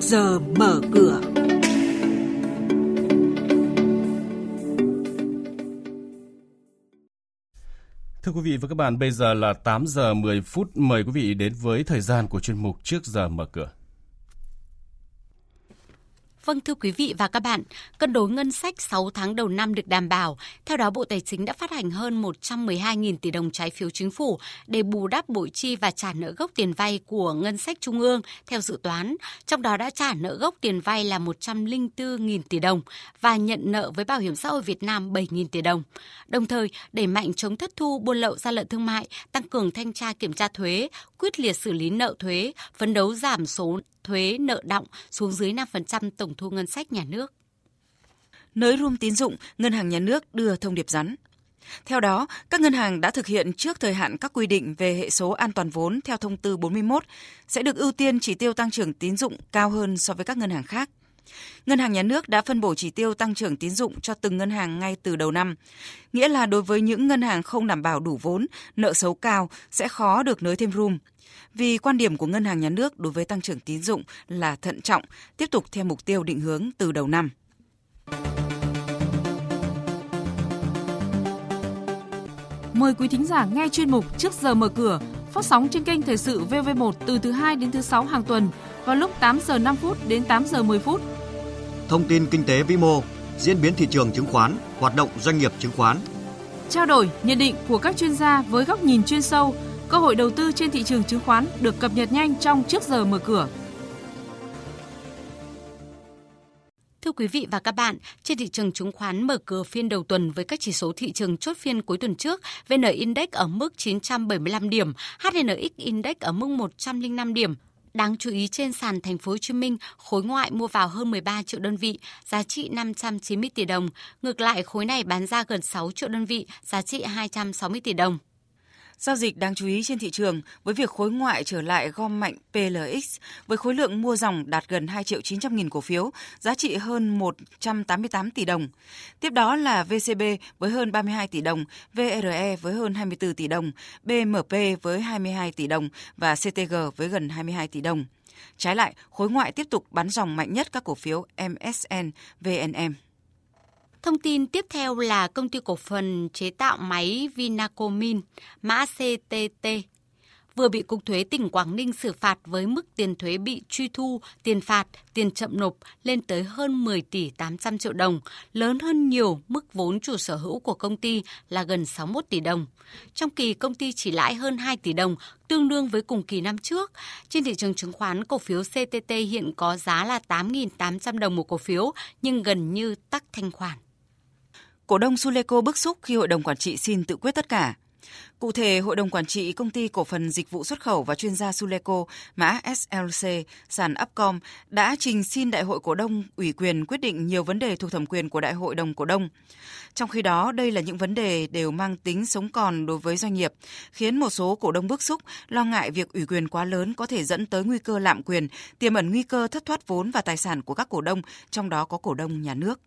giờ mở cửa. Thưa quý vị và các bạn, bây giờ là 8 giờ 10 phút. Mời quý vị đến với thời gian của chuyên mục Trước giờ mở cửa. Vâng thưa quý vị và các bạn, cân đối ngân sách 6 tháng đầu năm được đảm bảo. Theo đó, Bộ Tài chính đã phát hành hơn 112.000 tỷ đồng trái phiếu chính phủ để bù đắp bội chi và trả nợ gốc tiền vay của ngân sách trung ương theo dự toán. Trong đó đã trả nợ gốc tiền vay là 104.000 tỷ đồng và nhận nợ với Bảo hiểm xã hội Việt Nam 7.000 tỷ đồng. Đồng thời, đẩy mạnh chống thất thu buôn lậu gian lận thương mại, tăng cường thanh tra kiểm tra thuế, quyết liệt xử lý nợ thuế, phấn đấu giảm số thuế nợ động xuống dưới 5% tổng thu ngân sách nhà nước. Nới room tín dụng, Ngân hàng Nhà nước đưa thông điệp rắn. Theo đó, các ngân hàng đã thực hiện trước thời hạn các quy định về hệ số an toàn vốn theo thông tư 41 sẽ được ưu tiên chỉ tiêu tăng trưởng tín dụng cao hơn so với các ngân hàng khác. Ngân hàng Nhà nước đã phân bổ chỉ tiêu tăng trưởng tín dụng cho từng ngân hàng ngay từ đầu năm. Nghĩa là đối với những ngân hàng không đảm bảo đủ vốn, nợ xấu cao sẽ khó được nới thêm room. Vì quan điểm của Ngân hàng Nhà nước đối với tăng trưởng tín dụng là thận trọng, tiếp tục theo mục tiêu định hướng từ đầu năm. Mời quý thính giả nghe chuyên mục Trước giờ mở cửa phát sóng trên kênh Thời sự VV1 từ thứ 2 đến thứ 6 hàng tuần vào lúc 8 giờ 5 phút đến 8 giờ 10 phút. Thông tin kinh tế vĩ mô, diễn biến thị trường chứng khoán, hoạt động doanh nghiệp chứng khoán. Trao đổi, nhận định của các chuyên gia với góc nhìn chuyên sâu, cơ hội đầu tư trên thị trường chứng khoán được cập nhật nhanh trong Trước giờ mở cửa. Thưa quý vị và các bạn, trên thị trường chứng khoán mở cửa phiên đầu tuần với các chỉ số thị trường chốt phiên cuối tuần trước, VN Index ở mức 975 điểm, HNX Index ở mức 105 điểm. Đáng chú ý trên sàn thành phố Hồ Chí Minh, khối ngoại mua vào hơn 13 triệu đơn vị, giá trị 590 tỷ đồng. Ngược lại, khối này bán ra gần 6 triệu đơn vị, giá trị 260 tỷ đồng. Giao dịch đáng chú ý trên thị trường với việc khối ngoại trở lại gom mạnh PLX với khối lượng mua dòng đạt gần 2 triệu 900 nghìn cổ phiếu, giá trị hơn 188 tỷ đồng. Tiếp đó là VCB với hơn 32 tỷ đồng, VRE với hơn 24 tỷ đồng, BMP với 22 tỷ đồng và CTG với gần 22 tỷ đồng. Trái lại, khối ngoại tiếp tục bán dòng mạnh nhất các cổ phiếu MSN, VNM. Thông tin tiếp theo là công ty cổ phần chế tạo máy Vinacomin, mã CTT, vừa bị Cục Thuế tỉnh Quảng Ninh xử phạt với mức tiền thuế bị truy thu, tiền phạt, tiền chậm nộp lên tới hơn 10 tỷ 800 triệu đồng, lớn hơn nhiều mức vốn chủ sở hữu của công ty là gần 61 tỷ đồng. Trong kỳ công ty chỉ lãi hơn 2 tỷ đồng, tương đương với cùng kỳ năm trước. Trên thị trường chứng khoán, cổ phiếu CTT hiện có giá là 8.800 đồng một cổ phiếu, nhưng gần như tắc thanh khoản. Cổ đông Suleco bức xúc khi hội đồng quản trị xin tự quyết tất cả. Cụ thể, Hội đồng Quản trị Công ty Cổ phần Dịch vụ Xuất khẩu và Chuyên gia Suleco, mã SLC, sàn Upcom, đã trình xin Đại hội Cổ đông ủy quyền quyết định nhiều vấn đề thuộc thẩm quyền của Đại hội đồng Cổ đông. Trong khi đó, đây là những vấn đề đều mang tính sống còn đối với doanh nghiệp, khiến một số cổ đông bức xúc, lo ngại việc ủy quyền quá lớn có thể dẫn tới nguy cơ lạm quyền, tiềm ẩn nguy cơ thất thoát vốn và tài sản của các cổ đông, trong đó có cổ đông nhà nước.